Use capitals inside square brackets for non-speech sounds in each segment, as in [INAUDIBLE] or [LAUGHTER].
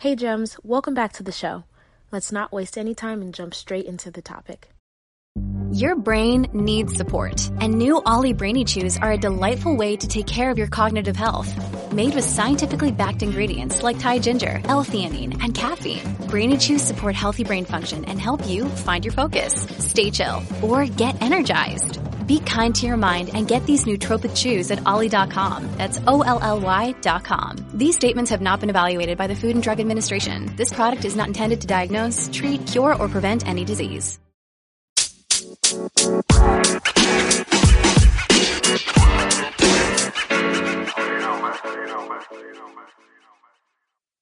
Hey, Gems, welcome back to the show. Let's not waste any time and jump straight into the topic. Your brain needs support, and new OLLY Brainy Chews are a delightful way to take care of your cognitive health. Made with scientifically backed ingredients like Thai ginger, L-theanine, and caffeine, Brainy Chews support healthy brain function and help you find your focus, stay chill, or get energized. Be kind to your mind and get these nootropic chews at olly.com. That's O-L-L-Y dot com. These statements have not been evaluated by the Food and Drug Administration. This product is not intended to diagnose, treat, cure, or prevent any disease.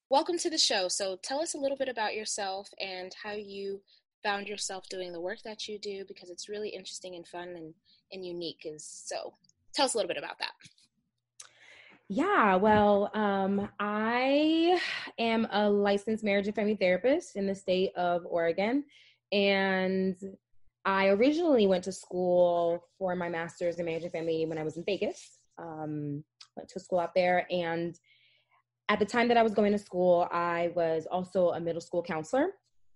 Welcome to the show. So, tell us a little bit about yourself and how you found yourself doing the work that you do because it's really interesting and fun and, and unique. Is so, tell us a little bit about that. Yeah, well, um, I am a licensed marriage and family therapist in the state of Oregon. And I originally went to school for my master's in marriage and family when I was in Vegas. Um, went to school out there. And at the time that I was going to school, I was also a middle school counselor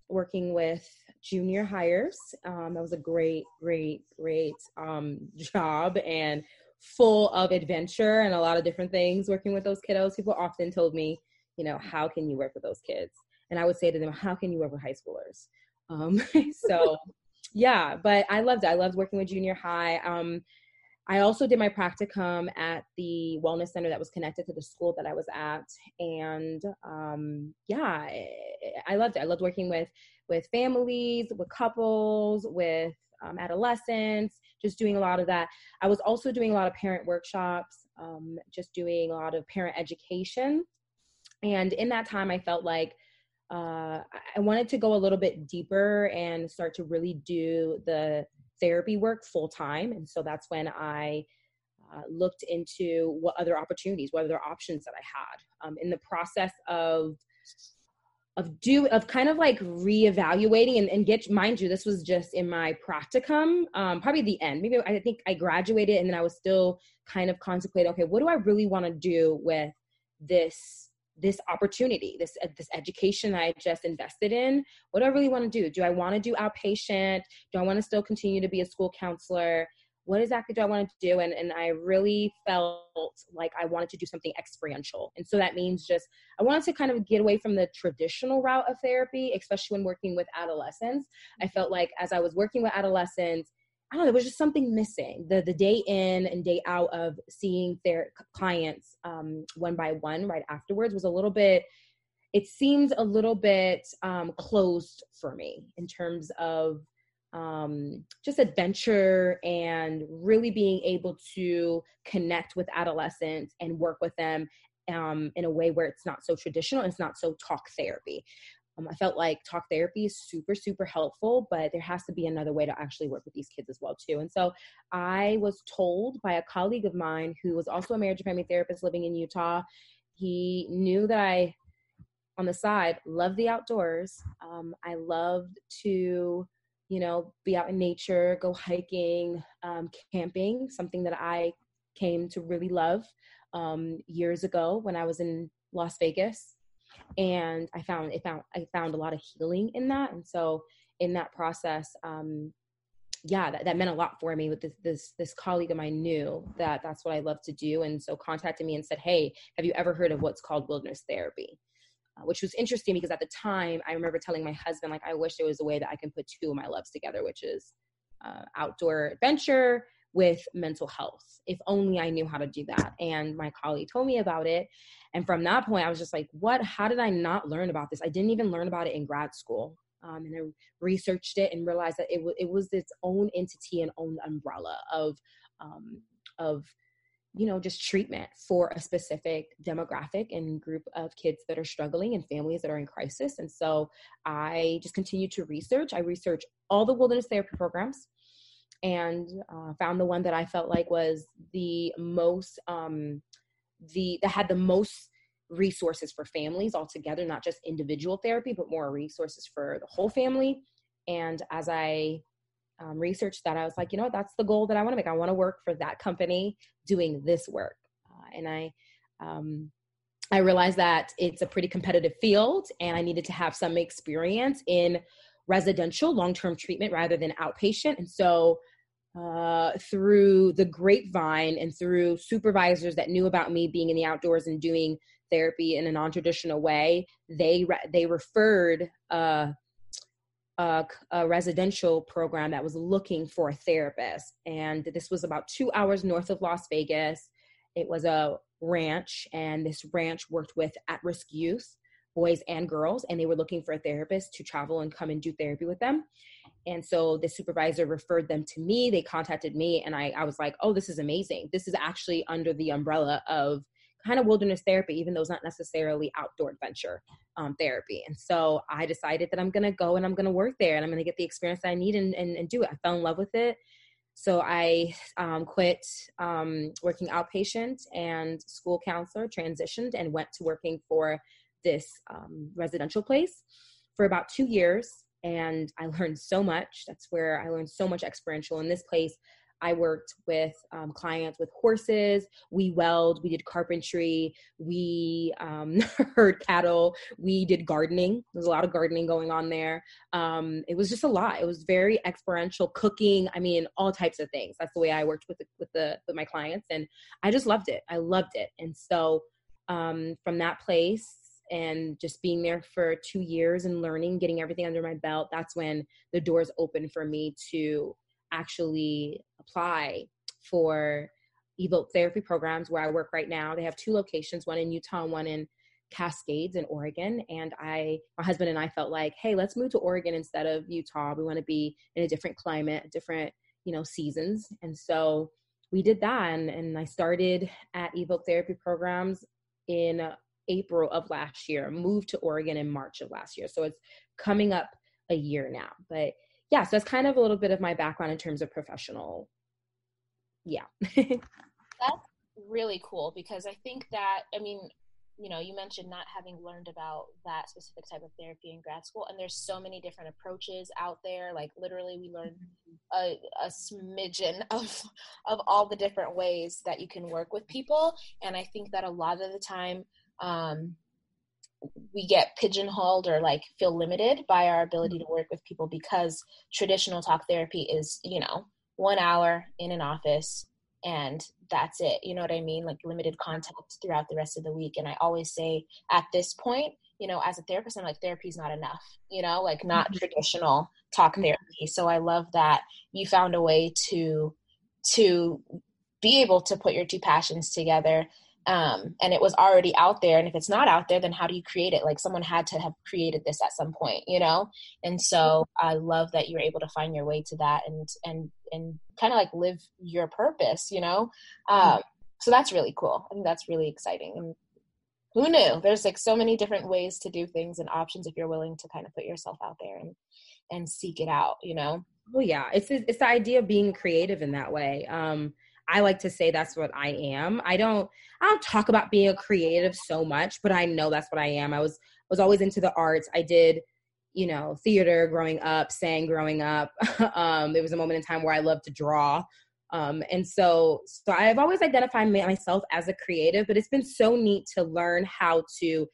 working with junior hires. Um, that was a great, great, great um, job and full of adventure and a lot of different things working with those kiddos. People often told me, you know, how can you work with those kids? And I would say to them, how can you work with high schoolers? Um, [LAUGHS] so, yeah, but I loved it. I loved working with junior high. Um, I also did my practicum at the wellness center that was connected to the school that I was at, and um, yeah, I loved it. I loved working with with families, with couples, with um, adolescents, just doing a lot of that. I was also doing a lot of parent workshops, um, just doing a lot of parent education, and in that time, I felt like uh, I wanted to go a little bit deeper and start to really do the therapy work full time. And so that's when I uh, looked into what other opportunities, what other options that I had um, in the process of of do of kind of like reevaluating and, and get mind you this was just in my practicum um probably the end maybe i think i graduated and then i was still kind of contemplating okay what do i really want to do with this this opportunity, this uh, this education I just invested in. What do I really want to do? Do I want to do outpatient? Do I want to still continue to be a school counselor? What exactly do I want to do? And and I really felt like I wanted to do something experiential. And so that means just I wanted to kind of get away from the traditional route of therapy, especially when working with adolescents. I felt like as I was working with adolescents, I don't know, there was just something missing. The the day in and day out of seeing their clients um, one by one right afterwards was a little bit. It seems a little bit um, closed for me in terms of um, just adventure and really being able to connect with adolescents and work with them um, in a way where it's not so traditional. It's not so talk therapy. Um, I felt like talk therapy is super, super helpful, but there has to be another way to actually work with these kids as well too. And so I was told by a colleague of mine who was also a marriage and family therapist living in Utah. He knew that I, on the side, loved the outdoors. Um, I loved to, you know, be out in nature, go hiking, um, camping, something that I came to really love um, years ago when I was in Las Vegas. And i found it found i found a lot of healing in that. And so in that process um yeah that, that meant a lot for me with this, this this colleague of mine knew that that's what i love to do. And so contacted me and said hey have you ever heard of what's called wilderness therapy which was interesting because at the time i remember telling my husband like i wish there was a way that i can put two of my loves together which is uh, outdoor adventure with mental health. If only I knew how to do that. And my colleague told me about it. And from that point, I was just like, what? How did I not learn about this? I didn't even learn about it in grad school. Um, and I researched it and realized that it, w- it was its own entity and own umbrella of, um, of, you know, just treatment for a specific demographic and group of kids that are struggling and families that are in crisis. And so I just continued to research. I researched all the wilderness therapy programs and uh, found the one that I felt like was the most um, the that had the most resources for families altogether, not just individual therapy, but more resources for the whole family. And as I um, researched that, I was like, you know, that's the goal that I want to make. I want to work for that company doing this work, uh, and I. Um, I realized that it's a pretty competitive field and I needed to have some experience in residential long term treatment rather than outpatient. And so, uh, through the grapevine and through supervisors that knew about me being in the outdoors and doing therapy in a non traditional way, they, re- they referred uh, a, a, residential program that was looking for a therapist. And this was about two hours north of Las Vegas. It was a ranch, and this ranch worked with at risk youth, boys and girls, and they were looking for a therapist to travel and come and do therapy with them. And so the supervisor referred them to me. They contacted me, and I, I was like, oh, this is amazing. This is actually under the umbrella of kind of wilderness therapy, even though it's not necessarily outdoor adventure um, therapy. And so I decided that I'm going to go and I'm going to work there and I'm going to get the experience that I need and, and, and, do it. I fell in love with it. So I um, quit um, working outpatient and school counselor, transitioned and went to working for this um, residential place for about two years. And I learned so much. That's where I learned so much experiential in this place. I worked with um, clients with horses. We weld, we did carpentry, we um, [LAUGHS] herd cattle, we did gardening. There's a lot of gardening going on there. Um, it was just a lot. It was very experiential cooking. I mean, all types of things. That's the way I worked with the, with the with my clients, and I just loved it. I loved it, and so um, from that place and just being there for two years and learning, getting everything under my belt, that's when the doors opened for me to actually apply for Evoke therapy programs where I work right now. They have two locations, one in Utah and one in Cascades in Oregon. And I, my husband and I felt like, hey, let's move to Oregon instead of Utah. We want to be in a different climate, different, you know, seasons. And so we did that. And, and I started at Evoke therapy programs in April of last year, moved to Oregon in March of last year. So it's coming up a year now. But yeah, so that's kind of a little bit of my background in terms of professional. Yeah. [LAUGHS] that's really cool because I think that, I mean, you know, you mentioned not having learned about that specific type of therapy in grad school, and there's so many different approaches out there. Like literally, we learned a, a smidgen [LAUGHS] of of all the different ways that you can work with people, and I think that a lot of the time, um, we get pigeonholed or like feel limited by our ability to work with people because traditional talk therapy is you know one hour in an office and that's it you know what i mean? Like limited contact throughout the rest of the week. And i always say at this point you know as a therapist i'm like therapy's not enough you know like not mm-hmm. traditional talk therapy. So i love that you found a way to to be able to put your two passions together um, and it was already out there. And if it's not out there then how do you create it? Like someone had to have created this at some point you know? And so i love that you're able to find your way to that and and and kind of like live your purpose you know? Um, so that's really cool. I think that's really exciting. And who knew? There's like so many different ways to do things and options if you're willing to kind of put yourself out there and and seek it out you know? Oh yeah. It's it's the idea of being creative in that way. Um I like to say that's what I am. I don't I don't talk about being a creative so much, but I know that's what I am. I was was always into the arts. I did, you know, theater growing up, sang growing up. [LAUGHS] um, there was a moment in time where I loved to draw. Um, and so, so I've always identified myself as a creative, but it's been so neat to learn how to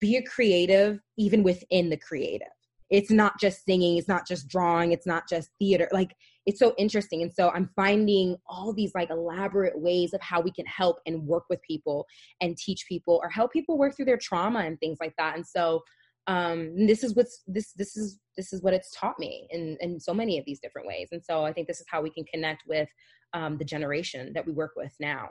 be a creative even within the creative. It's not just singing, it's not just drawing, it's not just theater. Like it's so interesting. And so i'm finding all these like elaborate ways of how we can help and work with people and teach people or help people work through their trauma and things like that. And so um, this is what's this this is this is what it's taught me in in so many of these different ways. And so i think this is how we can connect with um, the generation that we work with now.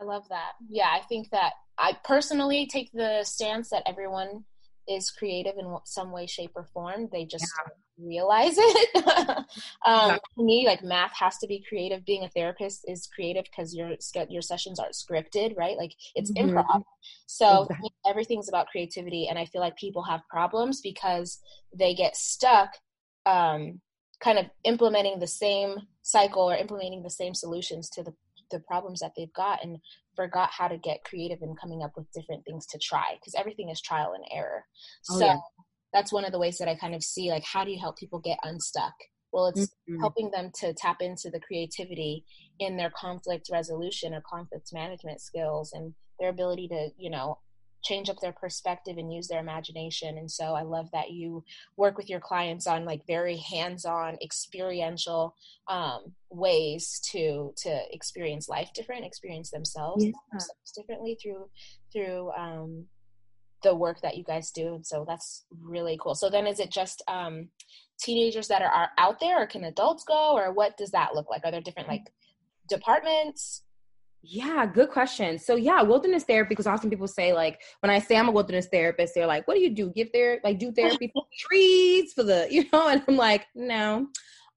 I love that. Yeah i think that i personally take the stance that everyone is creative in some way shape or form. They just yeah realize it. [LAUGHS] um, to me, like math has to be creative. Being a therapist is creative because your your sessions aren't scripted, right? Like it's mm-hmm. improv. So exactly. everything's about creativity, and I feel like people have problems because they get stuck, um, kind of implementing the same cycle or implementing the same solutions to the the problems that they've got and forgot how to get creative and coming up with different things to try because everything is trial and error. Oh, so yeah that's one of the ways that I kind of see like how do you help people get unstuck? Well, it's mm-hmm. helping them to tap into the creativity in their conflict resolution or conflict management skills and their ability to, you know, change up their perspective and use their imagination and so i love that you work with your clients on like very hands-on experiential um, ways to to experience life different experience themselves, yeah. themselves differently through through um, the work that you guys do and so that's really cool so then is it just um, teenagers that are, are out there or can adults go or what does that look like are there different like departments yeah, good question. So yeah, wilderness therapy because often people say like when I say I'm a wilderness therapist, they're like, "What do you do? Give there like do therapy for [LAUGHS] trees for the you know?" And I'm like, "No."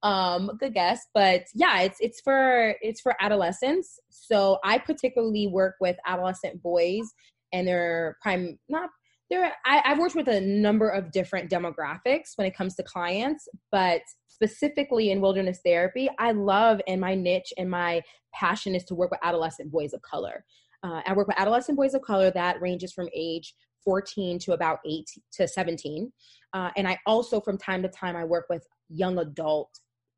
Um, good guess, but yeah, it's it's for it's for adolescents. So I particularly work with adolescent boys and they're prime not there I, have worked with a number of different demographics when it comes to clients but specifically in wilderness therapy i love and my niche and my passion is to work with adolescent boys of color. Uh, i work with adolescent boys of color that ranges from age 14 to about 8 to 17 uh, and i also from time to time i work with young adult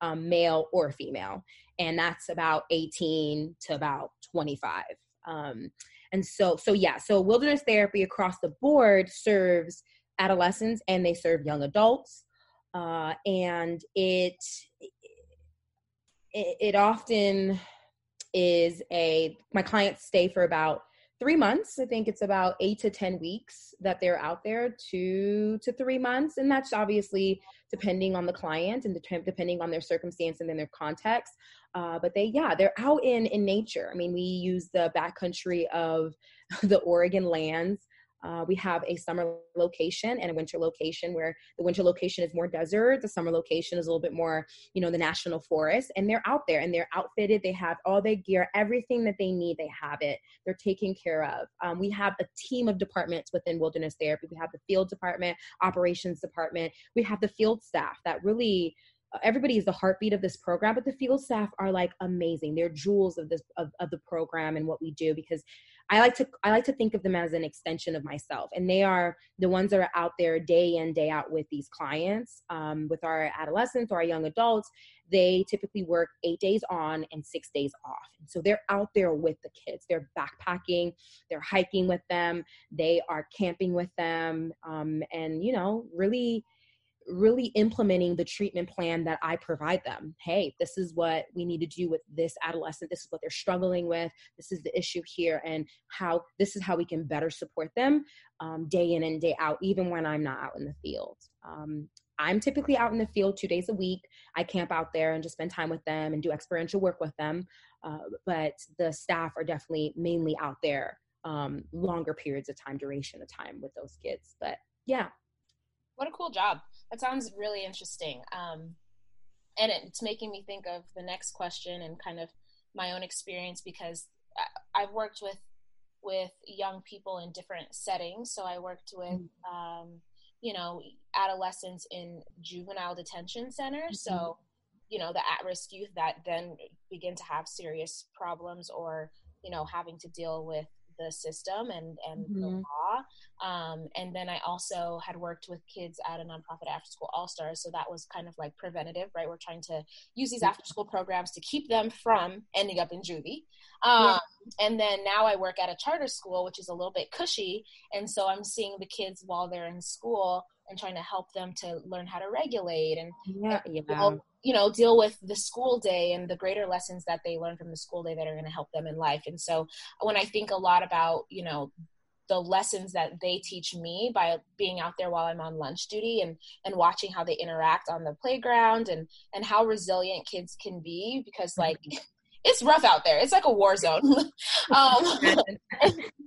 um, male or female and that's about 18 to about 25 um, and so, so yeah, so wilderness therapy across the board serves adolescents and they serve young adults. Uh, and it, it, it often is a, my clients stay for about three months. I think it's about eight to 10 weeks that they're out there, two to three months. And that's obviously depending on the client and depending on their circumstance and then their context. Uh, but they, yeah, they're out in, in nature. I mean, we use the backcountry of [LAUGHS] the Oregon lands uh, we have a summer location and a winter location where the winter location is more desert. The summer location is a little bit more, you know, the national forest. And they're out there and they're outfitted. They have all their gear, everything that they need, they have it. They're taken care of. Um, we have a team of departments within wilderness therapy. We have the field department, operations department. We have the field staff that really everybody is the heartbeat of this program but the field staff are like amazing. They're jewels of this of, of the program and what we do because i like to i like to think of them as an extension of myself and they are the ones that are out there day in day out with these clients um, with our adolescents or our young adults. They typically work eight days on and six days off and so they're out there with the kids. They're backpacking they're hiking with them they are camping with them um, and you know really really implementing the treatment plan that I provide them. Hey, this is what we need to do with this adolescent. This is what they're struggling with. This is the issue here, and how this is how we can better support them um, day in and day out, even when I'm not out in the field. Um, I'm typically out in the field two days a week. I camp out there and just spend time with them and do experiential work with them. Uh, but the staff are definitely mainly out there um, longer periods of time, duration of time with those kids. But yeah. What a cool job. That sounds really interesting. Um, and it's making me think of the next question and kind of my own experience because I've worked with with young people in different settings. So I worked with, mm-hmm. um, you know, adolescents in juvenile detention centers. Mm-hmm. So, you know, the at risk youth that then begin to have serious problems or, you know, having to deal with the system and and mm-hmm. the law. Um, and then I also had worked with kids at a nonprofit after school All Stars, so that was kind of like preventative, right? We're trying to use these after school programs to keep them from ending up in juvie. Um, yeah. And then now I work at a charter school, which is a little bit cushy, and so I'm seeing the kids while they're in school and trying to help them to learn how to regulate and yeah, yeah. You know deal with the school day and the greater lessons that they learn from the school day that are going to help them in life and so when i think a lot about you know the lessons that they teach me by being out there while I'm on lunch duty and and watching how they interact on the playground and and how resilient kids can be because like it's rough out there. It's like a war zone. [LAUGHS] um,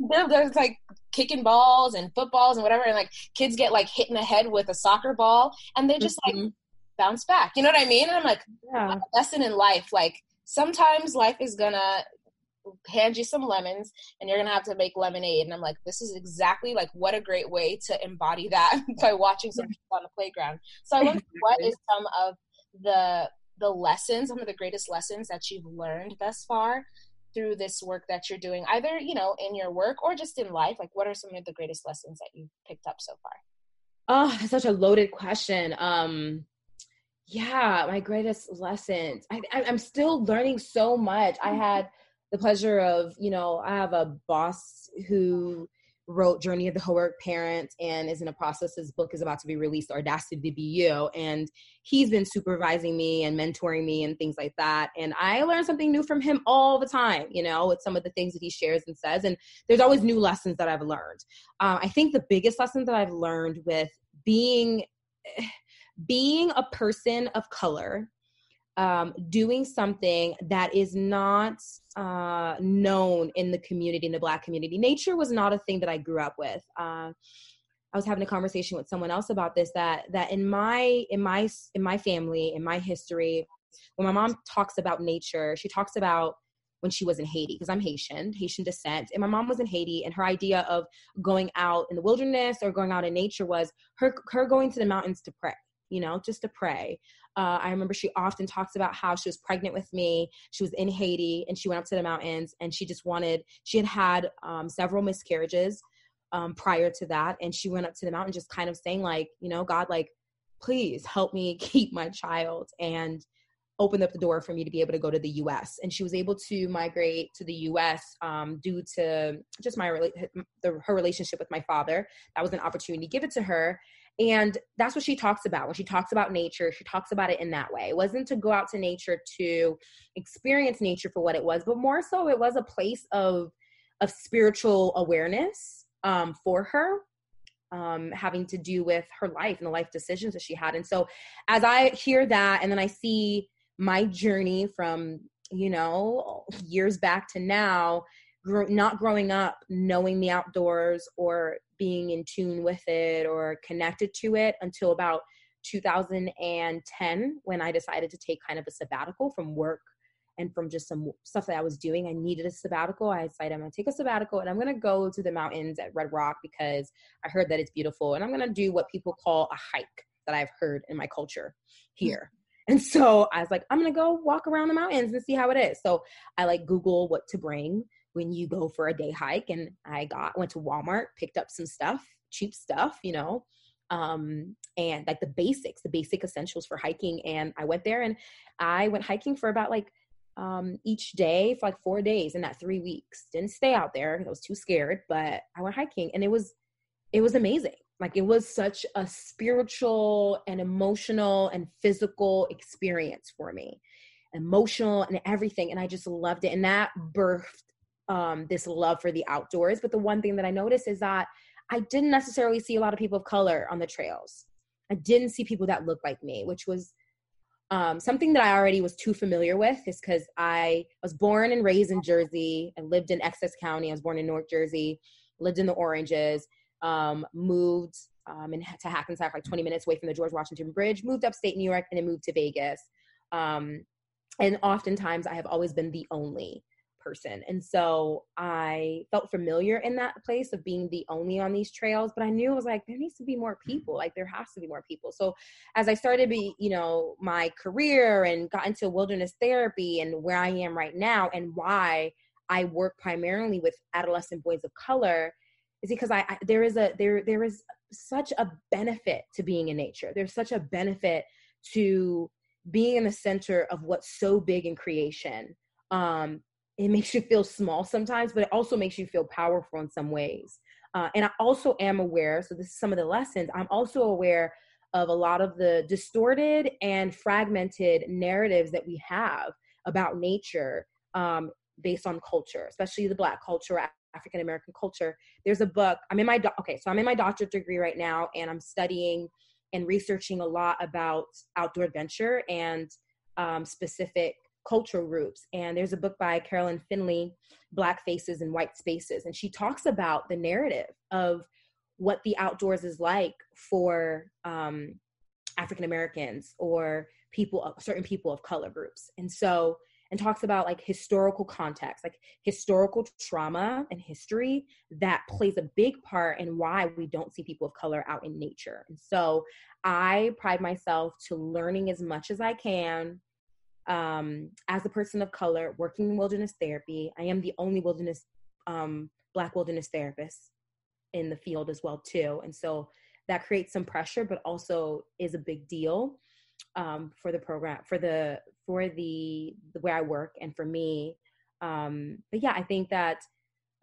[LAUGHS] there's like kicking balls and footballs and whatever, and like kids get like hit in the head with a soccer ball, and they just mm-hmm. like bounce back. You know what I mean? And I'm like, yeah. lesson in life. Like sometimes life is gonna hand you some lemons and you're gonna have to make lemonade and i'm like this is exactly like what a great way to embody that [LAUGHS] by watching some people on the playground so i wonder [LAUGHS] what is some of the the lessons, some of the greatest lessons that you've learned thus far through this work that you're doing, either, you know, in your work or just in life? Like, what are some of the greatest lessons that you've picked up so far? Oh, such a loaded question. Um, yeah, my greatest lessons. I, I, I'm still learning so much. I had the pleasure of, you know, I have a boss who wrote Journey of the Heroic Parent and is in a process. His book is about to be released, Audacity to Be You. And he's been supervising me and mentoring me and things like that. And I learn something new from him all the time, you know, with some of the things that he shares and says. And there's always new lessons that I've learned. Uh, I think the biggest lesson that I've learned with being being a person of color um, doing something that is not uh, known in the community, in the Black community. Nature was not a thing that I grew up with. Uh, I was having a conversation with someone else about this. That that in my in my in my family, in my history, when my mom talks about nature, she talks about when she was in Haiti because I'm Haitian, Haitian descent, and my mom was in Haiti, and her idea of going out in the wilderness or going out in nature was her her going to the mountains to pray you know, just to pray. Uh, I remember she often talks about how she was pregnant with me. She was in Haiti and she went up to the mountains and she just wanted, she had had um, several miscarriages um, prior to that. And she went up to the mountain just kind of saying, like, you know, God, like, please help me [LAUGHS] keep my child and opened up the door for me to be able to go to the US. And she was able to migrate to the US um, due to just my the, her relationship with my father. That was an opportunity to give it to her. And that's what she talks about. When she talks about nature, she talks about it in that way. It wasn't to go out to nature to experience nature for what it was, but more so it was a place of of spiritual awareness um, for her um, having to do with her life and the life decisions that she had. And so, as I hear that, and then I see my journey from you know years back to now, not growing up knowing the outdoors or being in tune with it or connected to it until about 2010 when I decided to take kind of a sabbatical from work and from just some stuff that I was doing. I needed a sabbatical. I decided I'm going to take a sabbatical and I'm going to go to the mountains at Red Rock because I heard that it's beautiful and I'm going to do what people call a hike that I've heard in my culture here. Hmm. [LAUGHS] And so I was like, I'm gonna go walk around the mountains and see how it is. So I like Google what to bring when you go for a day hike and i got went to walmart picked up some stuff cheap stuff you know um and like the basics the basic essentials for hiking and i went there and i went hiking for about like um each day for like four days in that three weeks. Didn't stay out there i was too scared but i went hiking and it was it was amazing. Like it was such a spiritual and emotional and physical experience for me. Emotional and everything and i just loved it and that birthed um, this love for the outdoors. But the one thing that I noticed is that I didn't necessarily see a lot of people of color on the trails. I didn't see people that looked like me, which was um, something that I already was too familiar with. Is because I was born and raised in Jersey. I lived in Essex County. I was born in North Jersey. Lived in the Oranges. Um, moved um, in, to Hackensack, like 20 minutes away from the George Washington Bridge. Moved upstate New York and then moved to Vegas. Um, and oftentimes, I have always been the only person. And so I felt familiar in that place of being the only on these trails, but I knew it was like, there needs to be more people. Like there has to be more people. So as I started to be, you know, my career and got into wilderness therapy and where I am right now and why I work primarily with adolescent boys of color is because I, I there is a there there is such a benefit to being in nature. There's such a benefit to being in the center of what's so big in creation um, it makes you feel small sometimes, but it also makes you feel powerful in some ways. Uh, and I also am aware, so this is some of the lessons, I'm also aware of a lot of the distorted and fragmented narratives that we have about nature um, based on culture, especially the Black culture, African American culture. There's a book, I'm in my, do- okay, so I'm in my doctorate degree right now, and I'm studying and researching a lot about outdoor adventure and um, specific cultural groups. And there's a book by Carolyn Finney, Black Faces and White Spaces. And she talks about the narrative of what the outdoors is like for um, African Americans or people certain people of color groups. And so, and talks about like historical context, like historical trauma and history that plays a big part in why we don't see people of color out in nature. And so I pride myself to learning as much as I can um, as a person of color working in wilderness therapy. I am the only wilderness um, Black wilderness therapist in the field as well too, and so that creates some pressure, but also is a big deal um, for the program for the for the the way I work and for me. Um, but yeah, I think that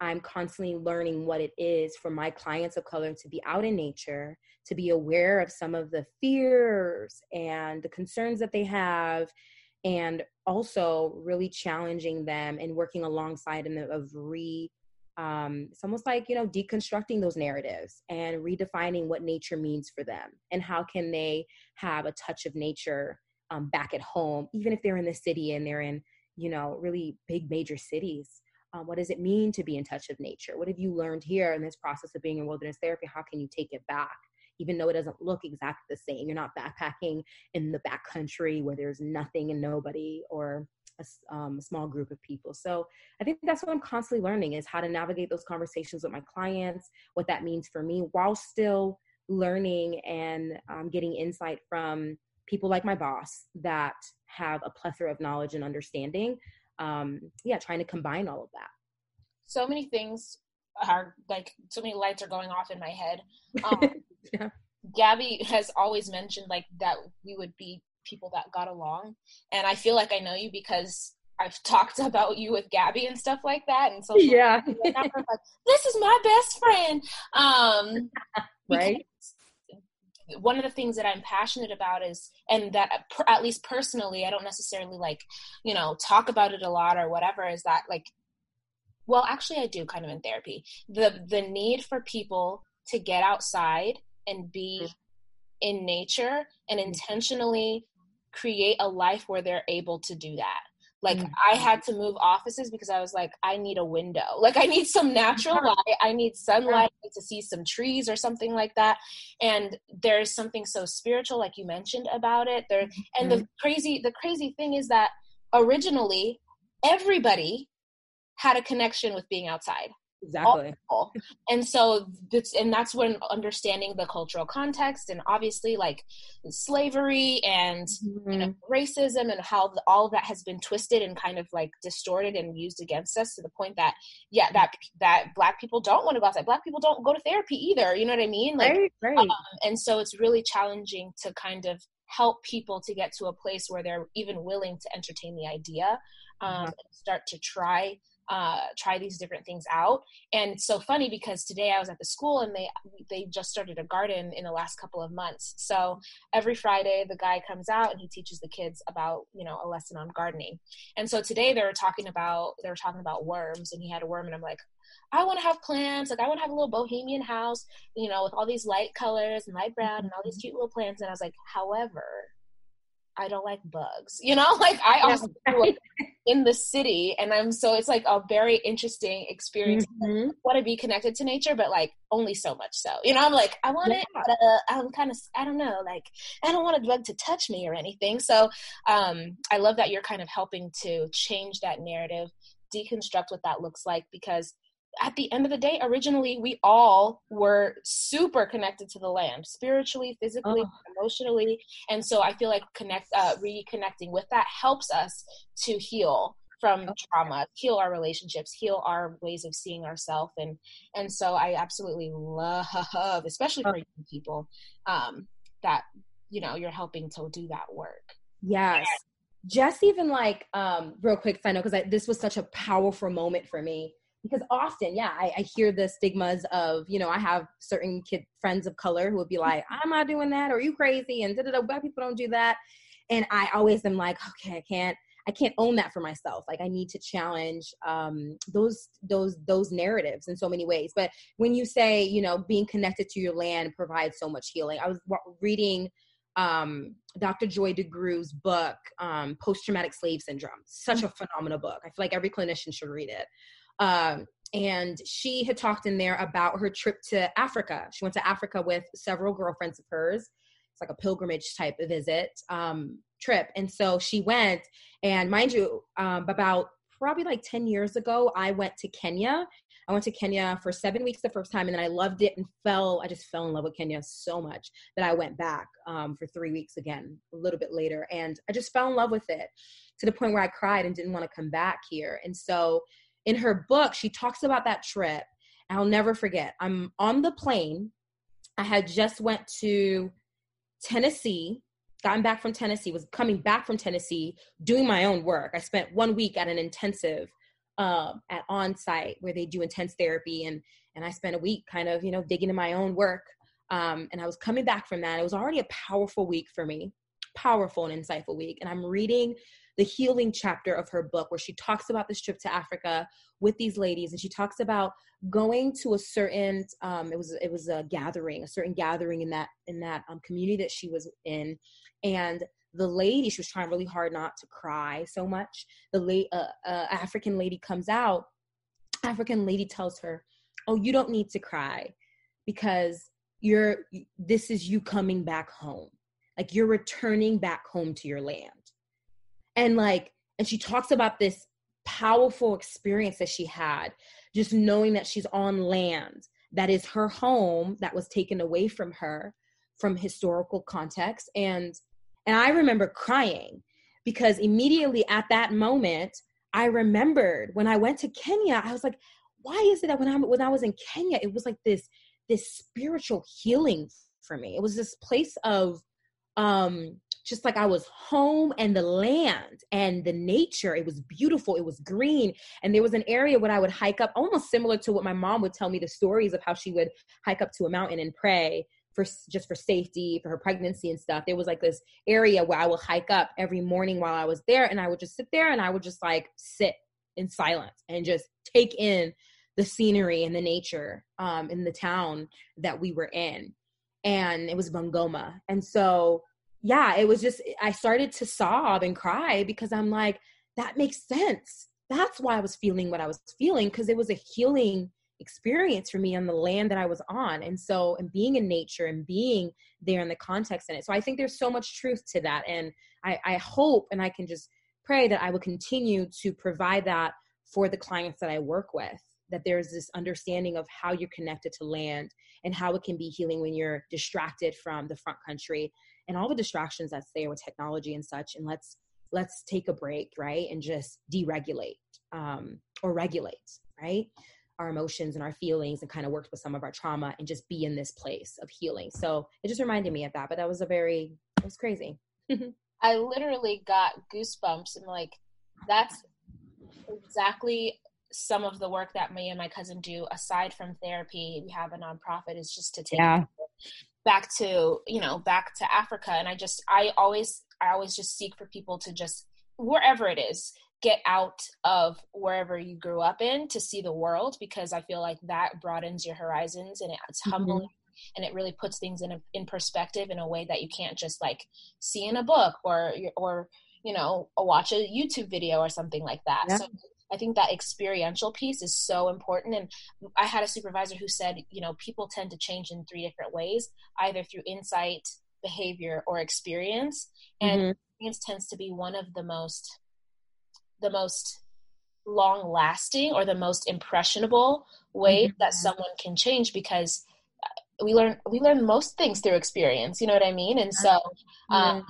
I'm constantly learning what it is for my clients of color to be out in nature, to be aware of some of the fears and the concerns that they have, and also really challenging them and working alongside them of re um, it's almost like you know deconstructing those narratives and redefining what nature means for them and how can they have a touch of nature um, back at home even if they're in the city and they're in you know really big major cities. Um, what does it mean to be in touch of nature? What have you learned here in this process of being in wilderness therapy? How can you take it back even though it doesn't look exactly the same you're not backpacking in the back country where there's nothing and nobody or a, um, small group of people. So I think that's what I'm constantly learning is how to navigate those conversations with my clients, what that means for me, while still learning and um, getting insight from people like my boss that have a plethora of knowledge and understanding. Um, yeah, trying to combine all of that. So many things are like so many lights are going off in my head. [LAUGHS] Um, yeah. Gabby has always mentioned like that we would be people that got along. And I feel like I know you because I've [LAUGHS] talked about you with Gabby and stuff like that. And so yeah, like, this is my best friend. Um, [LAUGHS] right. One of the things that I'm passionate about is, and that at least personally, I don't necessarily like, you know, talk about it a lot or whatever. Is that like, well, actually, I do kind of in therapy. The the need for people to get outside and be mm-hmm. in nature and mm-hmm. intentionally create a life where they're able to do that. Like mm-hmm. i had to move offices because i was like i need a window. [LAUGHS] Like i need some natural light. I need sunlight I need to see some trees or something like that. And there's something so spiritual like you mentioned about it. There and the crazy the crazy thing is that originally everybody had a connection with being outside exactly and so that's and that's when understanding the cultural context and obviously like slavery and mm-hmm. you know mm-hmm. racism and how the, all of that has been twisted and kind of like distorted and used against us to the point that yeah that that black people don't want to go outside black people don't go to therapy either you know what i mean like right, right. Um, and so it's really challenging to kind of help people to get to a place where they're even willing to entertain the idea um, mm-hmm. and start to try uh, try these different things out. And it's so funny because today I was at the school and they they just started a garden in the last couple of months. So every Friday the guy comes out and he teaches the kids about you know a lesson on gardening. And so today they were talking about they were talking about worms and he had a worm and I'm like. I want to have plants. Like I want to have a little bohemian house, you know, with all these light colors and light brown and all these cute little plants. And I was like, however, I don't like bugs. You know, [LAUGHS] like I also like in the city and I'm so it's like a very interesting experience. Mm-hmm. I want to be connected to nature, but like only so much so. You know, I'm like, I want yeah. it, but uh, I'm kind of I don't know, like I don't want a bug to touch me or anything. So um I love that you're kind of helping to change that narrative, deconstruct what that looks like because at the end of the day, originally we all were super connected to the land, spiritually, physically, oh. emotionally, and so I feel like connect, uh, reconnecting with that helps us to heal from okay. trauma, heal our relationships, heal our ways of seeing ourselves, and and so I absolutely love, especially for young people, um, that you know you're helping to do that work. Yes. Just even like um, real quick, know because this was such a powerful moment for me because often yeah I, I, hear the stigmas of you know i have certain kid friends of color who would be like i'm not doing that or you crazy and da, da, da, black people don't do that and i always am like okay i can't i can't own that for myself like i need to challenge um, those those those narratives in so many ways but when you say you know being connected to your land provides so much healing i was reading um, Dr. Joy DeGruy's book, um, Post Traumatic Slave Syndrome. Such a phenomenal book. I feel like every clinician should read it. Um, and she had talked in there about her trip to Africa. She went to Africa with several girlfriends of hers. It's like a pilgrimage type of visit um, trip. And so she went, and mind you, um, about probably like 10 years ago, I went to Kenya. I went to Kenya for seven weeks the first time, and then I loved it and fell. I just fell in love with Kenya so much that I went back um, for three weeks again a little bit later, and I just fell in love with it to the point where I cried and didn't want to come back here. And so in her book, she talks about that trip. I'll never forget. I'm on the plane. I had just went to Tennessee, gotten back from Tennessee, was coming back from Tennessee, doing my own work. I spent one week at an intensive um, at on site where they do intense therapy and and I spent a week kind of you know digging in my own work um, and I was coming back from that. It was already a powerful week for me, powerful and insightful week. And I'm reading the healing chapter of her book where she talks about this trip to Africa with these ladies and she talks about going to a certain um, it was it was a gathering a certain gathering in that in that um, community that she was in and the lady she was trying really hard not to cry so much. The late uh, uh, african lady comes out african lady tells her oh you don't need to cry because you're this is you coming back home. Like you're returning back home to your land and like and she talks about this powerful experience that she had just knowing that she's on land that is her home that was taken away from her from historical context. And and i remember crying because immediately at that moment i remembered when i went to kenya i was like why is it that when i when i was in kenya it was like this this spiritual healing for me? It was this place of um just like I was home and the land and the nature. It was beautiful. It was green. And there was an area where I would hike up, almost similar to what my mom would tell me the stories of how she would hike up to a mountain and pray for just for safety, for her pregnancy and stuff. There was like this area where I would hike up every morning while I was there. And I would just sit there and I would just like sit in silence and just take in the scenery and the nature um, in the town that we were in. And it was Bungoma. And so yeah, it was just, I started to sob and cry because I'm like, that makes sense. That's why I was feeling what I was feeling because it was a healing experience for me on the land that I was on. And so, and being in nature and being there in the context in it. So I think there's so much truth to that. And I, I hope and I can just pray that I will continue to provide that for the clients that I work with that there's this understanding of how you're connected to land and how it can be healing when you're distracted from the front country and all the distractions that's there with technology and such and let's let's take a break right and just deregulate um, or regulate right our emotions and our feelings and kind of work with some of our trauma and just be in this place of healing. So it just reminded me of that but that was a very it was crazy. [LAUGHS] I literally got goosebumps and like that's exactly some of the work that me and my cousin do aside from therapy we have a nonprofit is just to take yeah back to you know back to africa and i just i always i always just seek for people to just wherever it is get out of wherever you grew up in to see the world because i feel like that broadens your horizons and it's mm-hmm. humbling and it really puts things in a, in perspective in a way that you can't just like see in a book or or you know watch a youtube video or something like that yeah. so I think that experiential piece is so important. And I had a supervisor who said, you know, people tend to change in three different ways, either through insight, behavior, or experience. And mm-hmm. experience tends to be one of the most, the most long lasting or the most impressionable way mm-hmm. that someone can change because uh, we learn we learn most things through experience you know what i mean and so um,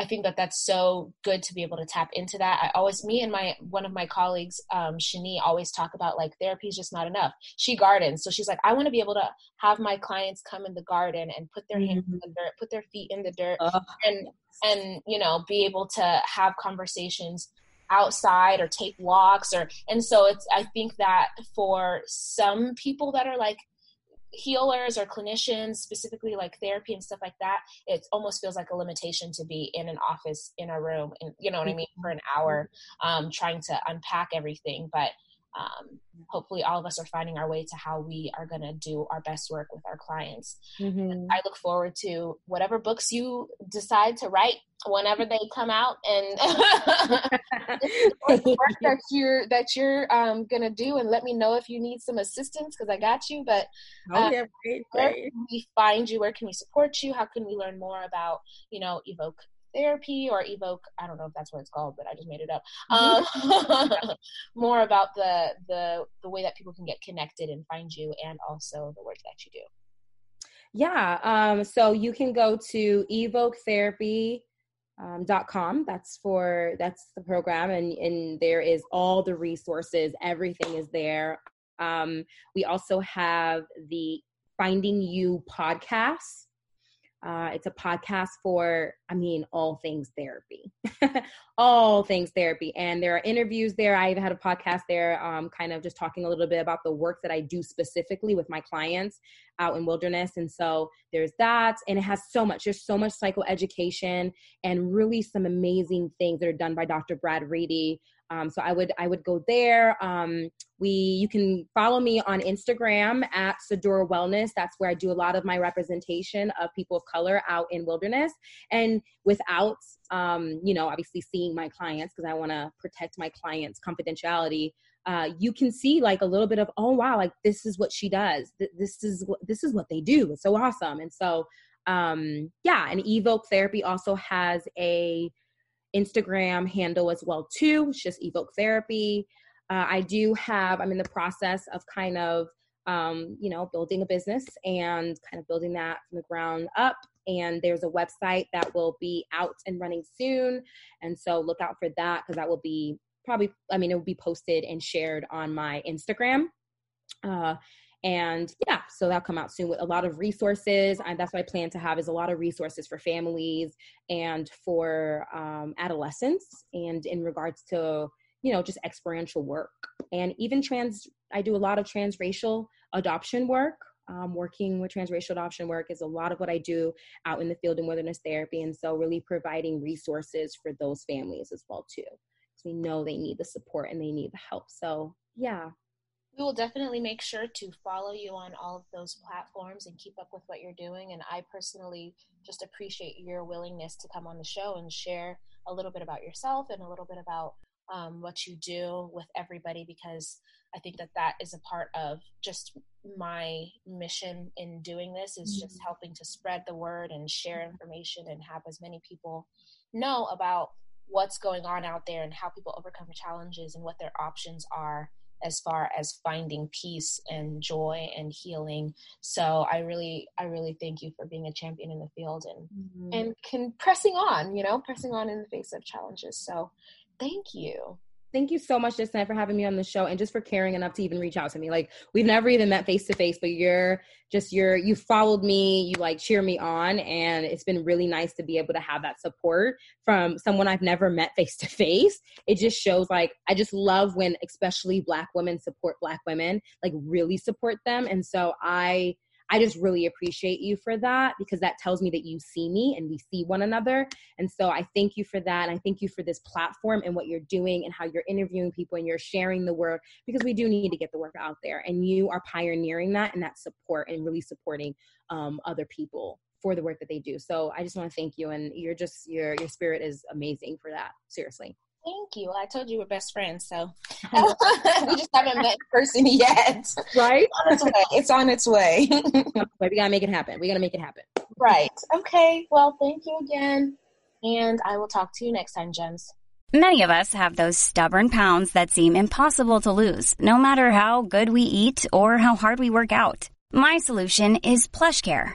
I think that that's so good to be able to tap into that. I always, me and my one of my colleagues, um, Shani, always talk about like therapy is just not enough. She gardens, so she's like, I want to be able to have my clients come in the garden and put their mm-hmm. hands in the dirt, put their feet in the dirt, and and you know be able to have conversations outside or take walks or and so it's i think that for some people that are like healers or clinicians specifically like therapy and stuff like that it almost feels like a limitation to be in an office in a room and you know what i mean for an hour um, trying to unpack everything but um, hopefully all of us are finding our way to how we are going to do our best work with our clients. Mm-hmm. i look forward to whatever books you decide to write whenever they come out and [LAUGHS] the work [LAUGHS] that you're that you're um, gonna do. And let me know if you need some assistance because i got you. But oh, um, yeah, great, great. where can we find you? Where can we support you? How can we learn more about you know evoke therapy or evoke i don't know if that's what it's called but i just made it up um, [LAUGHS] [LAUGHS] more about the the the way that people can get connected and find you and also the work that you do. Yeah um, so you can go to evoke therapy um, dot com. That's for that's the program and and there is all the resources. Everything is there. Um, we also have the finding you podcast Uh, it's a podcast for, I mean, all things therapy, [LAUGHS] all things therapy. And there are interviews there. I even had a podcast there, um, kind of just talking a little bit about the work that I do specifically with my clients out in wilderness. And so there's that. And it has so much, there's so much psychoeducation and really some amazing things that are done by Dr. Brad Reedy. Um, so I would I would go there. Um, we you can follow me on Instagram at Sadora Wellness. That's where I do a lot of my representation of people of color out in wilderness and without um, you know obviously seeing my clients because I want to protect my clients' confidentiality. Uh, you can see like a little bit of oh wow like this is what she does. This is what this is what they do. It's so awesome. And so um, yeah, and Evoke Therapy also has a Instagram handle as well too. It's just Evoke Therapy. Uh, I do have. I'm in the process of kind of um, you know building a business and kind of building that from the ground up. And there's a website that will be out and running soon, and so look out for that because that will be probably. I mean, it will be posted and shared on my Instagram. Uh, and yeah so that'll come out soon with a lot of resources and that's what i plan to have is a lot of resources for families and for um, adolescents and in regards to you know just experiential work and even trans i do a lot of transracial adoption work um, working with transracial adoption work is a lot of what I do out in the field in wilderness therapy. And so, really providing resources for those families as well, too. Because we know they need the support and they need the help. So, yeah, we will definitely make sure to follow you on all of those platforms and keep up with what you're doing. And I personally just appreciate your willingness to come on the show and share a little bit about yourself and a little bit about um, what you do with everybody because I think that that is a part of just my mission in doing this is mm-hmm. just helping to spread the word and share information and have as many people know about what's going on out there and how people overcome challenges and what their options are as far as finding peace and joy and healing. So I really, I really thank you for being a champion in the field and mm-hmm. and can pressing on, you know, pressing on in the face of challenges. So thank you. Thank you so much, Justin, for having me on the show and just for caring enough to even reach out to me. Like we've never even met face to face, but you're just you're you followed me, you like cheer me on, and it's been really nice to be able to have that support from someone I've never met face to face. It just shows like I just love when especially black women support black women, like really support them. And so I I just really appreciate you for that because that tells me that you see me and we see one another. And so I thank you for that. And I thank you for this platform and what you're doing and how you're interviewing people and you're sharing the work because we do need to get the work out there. And you are pioneering that and that support and really supporting um, other people for the work that they do. So I just want to thank you. And you're just, your, your spirit is amazing for that. Seriously. Thank you. I told you we're best friends, so [LAUGHS] [LAUGHS] we just haven't met in person yet. Right? It's on its way. It's on its way. [LAUGHS] we gotta make it happen. We gotta make it happen. Right. Okay. Well, thank you again, and I will talk to you next time, Gems. Many of us have those stubborn pounds that seem impossible to lose, no matter how good we eat or how hard we work out. My solution is PlushCare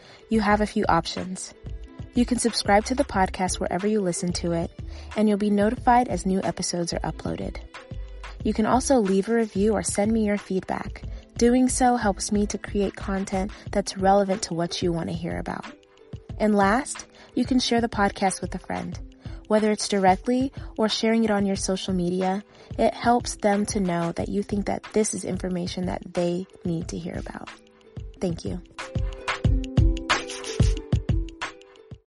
you have a few options. You can subscribe to the podcast wherever you listen to it, and you'll be notified as new episodes are uploaded. You can also leave a review or send me your feedback. Doing so helps me to create content that's relevant to what you want to hear about. And last, you can share the podcast with a friend. Whether it's directly or sharing it on your social media, it helps them to know that you think that this is information that they need to hear about. Thank you.